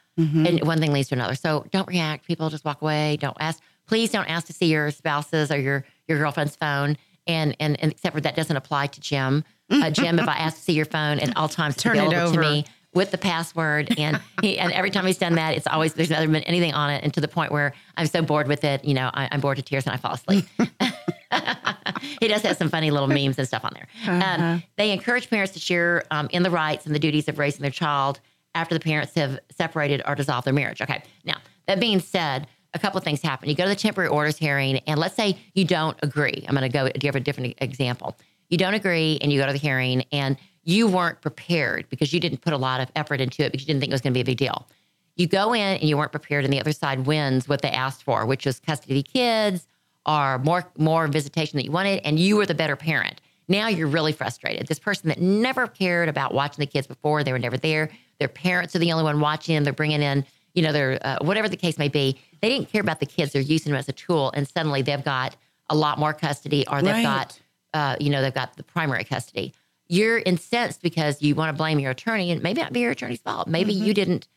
Speaker 2: and one thing leads to another. So don't react. People just walk away. Don't ask. Please don't ask to see your spouse's or your your girlfriend's phone. And and, and except for that doesn't apply to Jim. Uh, Jim, if I ask to see your phone at all times,
Speaker 1: Turn it over.
Speaker 2: to me with the password. And he and every time he's done that, it's always there's never been anything on it, and to the point where I'm so bored with it, you know, I, I'm bored to tears and I fall asleep. he does have some funny little memes and stuff on there.
Speaker 1: Uh-huh.
Speaker 2: Um, they encourage parents to share um, in the rights and the duties of raising their child after the parents have separated or dissolved their marriage. Okay. Now, that being said, a couple of things happen. You go to the temporary orders hearing, and let's say you don't agree. I'm going to go give a different example. You don't agree, and you go to the hearing, and you weren't prepared because you didn't put a lot of effort into it because you didn't think it was going to be a big deal. You go in and you weren't prepared, and the other side wins what they asked for, which is custody of the kids or more more visitation that you wanted, and you were the better parent. Now you're really frustrated. This person that never cared about watching the kids before, they were never there. Their parents are the only one watching them. They're bringing in, you know, their uh, whatever the case may be. They didn't care about the kids. They're using them as a tool, and suddenly they've got a lot more custody, or they've
Speaker 1: Right.
Speaker 2: got, uh, you know, they've got the primary custody. You're incensed because you want to blame your attorney, and maybe not be your attorney's fault. Maybe you didn't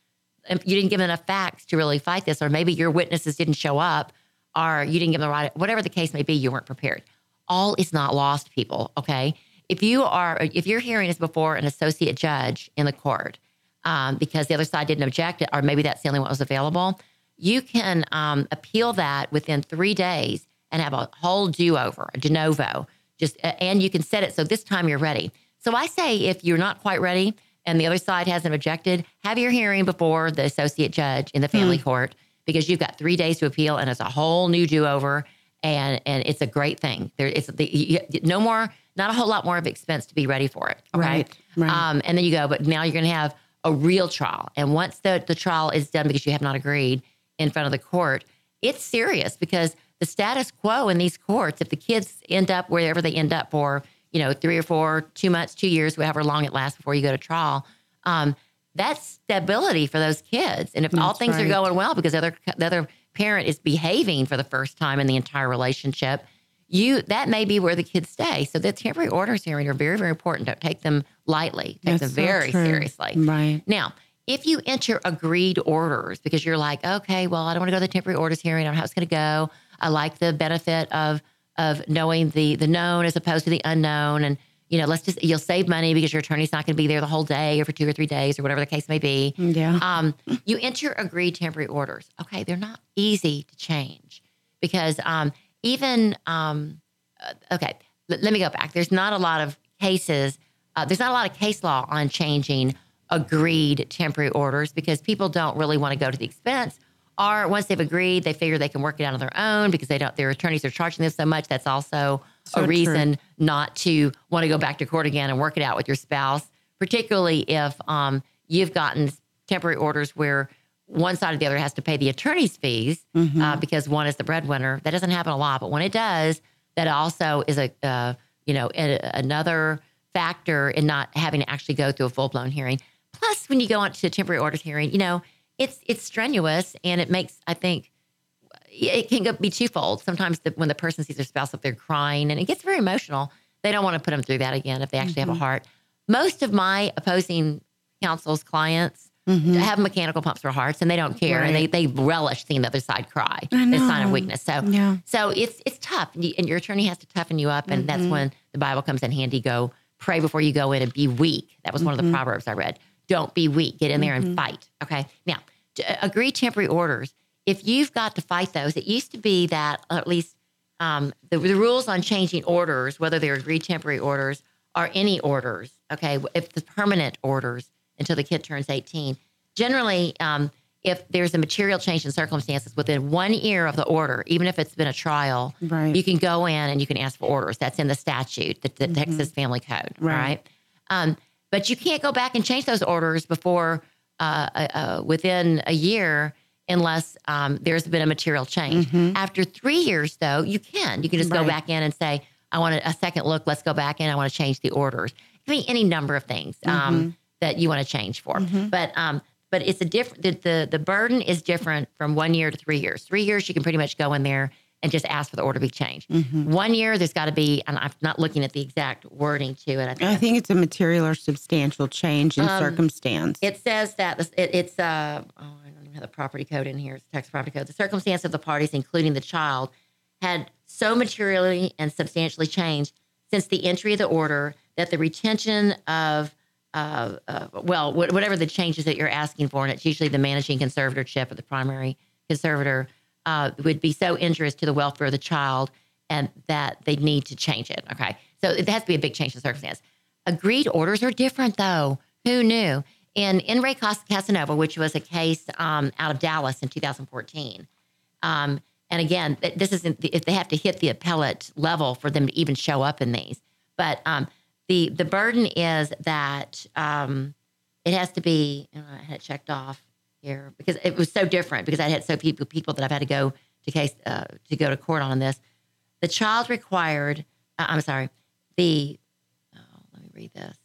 Speaker 2: um, you didn't give enough facts to really fight this, or maybe your witnesses didn't show up, or you didn't give them the right, whatever the case may be, you weren't prepared. All is not lost, people. Okay, if you are, if your hearing is before an associate judge in the court, um, because the other side didn't object, or maybe that's the only one that was available, you can um, appeal that within three days and have a whole do over, a de novo. Just uh, and you can set it so this time you're ready. So I say if you're not quite ready and the other side hasn't objected, have your hearing before the associate judge in the family court because you've got three days to appeal and it's a whole new do over. And, and it's a great thing. There, it's the, you, no more, not a whole lot more of expense to be ready for it. Okay.
Speaker 1: Right, right.
Speaker 2: Um, and then you go, but now you're going to have a real trial. And once the, the trial is done because you have not agreed in front of the court, it's serious because the status quo in these courts, if the kids end up wherever they end up for, you know, three or four, two months, two years, however long it lasts before you go to trial, um, that's stability for those kids. And if all
Speaker 1: That's
Speaker 2: things are going well because the other the other parent is behaving for the first time in the entire relationship, you that may be where the kids stay. So the temporary orders hearing are very, very important. Don't take them lightly. Take
Speaker 1: That's
Speaker 2: them very
Speaker 1: true.
Speaker 2: seriously.
Speaker 1: Right.
Speaker 2: Now, if you enter agreed orders because you're like, okay, well, I don't want to go to the temporary orders hearing. I don't know how it's going to go. I like the benefit of of knowing the the known as opposed to the unknown, and you know, let's just you'll save money because your attorney's not going to be there the whole day or for two or three days or whatever the case may be.
Speaker 1: Yeah.
Speaker 2: Um, you enter agreed temporary orders. Okay, they're not easy to change because um, even um, uh, okay, l- let me go back. There's not a lot of cases. Uh, there's not a lot of case law on changing agreed temporary orders because people don't really want to go to the expense. Or once they've agreed, they figure they can work it out on their own because they don't. Their attorneys are charging them so much. That's also
Speaker 1: So
Speaker 2: a
Speaker 1: true.
Speaker 2: reason not to want to go back to court again and work it out with your spouse. Particularly if um, you've gotten temporary orders where one side or the other has to pay the attorney's fees
Speaker 1: Mm-hmm.
Speaker 2: uh, because one is the breadwinner. That doesn't happen a lot, but when it does, that also is a uh, you know a, another factor in not having to actually go through a full blown hearing. Plus, when you go on to a temporary orders hearing, you know it's it's strenuous and it makes I think it can go, be twofold. Sometimes the, when the person sees their spouse up there crying and it gets very emotional, they don't want to put them through that again if they actually have a mm-hmm. heart. Most of my opposing counsel's clients mm-hmm. have mechanical pumps for hearts and they don't care and they, they relish seeing the other side cry. It's a sign of weakness. So
Speaker 1: Yeah.
Speaker 2: so it's it's tough and, you, and your attorney has to toughen you up and that's mm-hmm. when the Bible comes in handy. Go pray before you go in and be weak. That was one of the proverbs I read. Don't be weak. Get in there and fight. Okay. Now, t- agree temporary orders. If you've got to fight those, it used to be that at least um, the, the rules on changing orders, whether they're agreed temporary orders or any orders, okay, if the permanent orders until the kid turns 18, generally, um, if there's a material change in circumstances within one year of the order, even if it's been a trial,
Speaker 1: Right.
Speaker 2: you can go in and you can ask for orders. That's in the statute, the, the Texas Family Code,
Speaker 1: Right.
Speaker 2: right? Um, but you can't go back and change those orders before uh, uh, uh, within a year unless um, there's been a material change. After three years, though, you can. You can just go back in and say, I want a, second look. Let's go back in. I want to change the orders. It can be any number of things um, that you want to change for. But um, but it's a different. The, the the burden is different from one year to three years. Three years, you can pretty much go in there and just ask for the order to be changed. One year, there's got to be. And I'm not looking at the exact wording to it. I think
Speaker 1: I think it's a material or substantial change in
Speaker 2: Um,
Speaker 1: circumstance.
Speaker 2: it says that it, it's uh oh I don't even have the property code in here. It's Texas property code. The circumstance of the parties, including the child, had so materially and substantially changed since the entry of the order that the retention of uh, uh, well, wh- whatever the changes that you're asking for, and it's usually the managing conservatorship or the primary conservator, uh, would be so injurious to the welfare of the child, and that they need to change it. Okay, so it has to be a big change in circumstance. Agreed orders are different, though. Who knew? In in re Cas- Casanova, which was a case um, out of Dallas in 2014, um, and again, this isn't the, if they have to hit the appellate level for them to even show up in these. But um, the the burden is that um, it has to be. uh, I had it checked off here because it was so different because I had so people people that I've had to go to case uh, to go to court on this. The child required. Uh, I'm sorry. The oh, let me read this.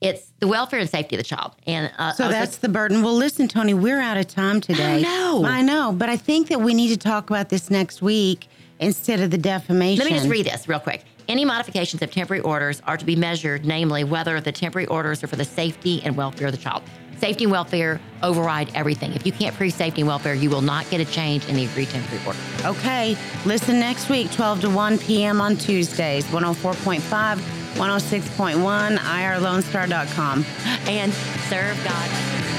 Speaker 2: It's the welfare and safety of the child, and uh,
Speaker 1: So that's the burden. Well, listen, Tony, we're out of time today.
Speaker 2: I know.
Speaker 1: I know, but I think that we need to talk about this next week instead of the defamation.
Speaker 2: Let me just read this real quick. Any modifications of temporary orders are to be measured, namely whether the temporary orders are for the safety and welfare of the child. Safety and welfare override everything. If you can't prove safety and welfare, you will not get a change in the agreed temporary order.
Speaker 1: Okay, listen next week, 12 to 1 p.m. on Tuesdays, 104.5, 106.1, ourlonestar.com.
Speaker 2: And serve God.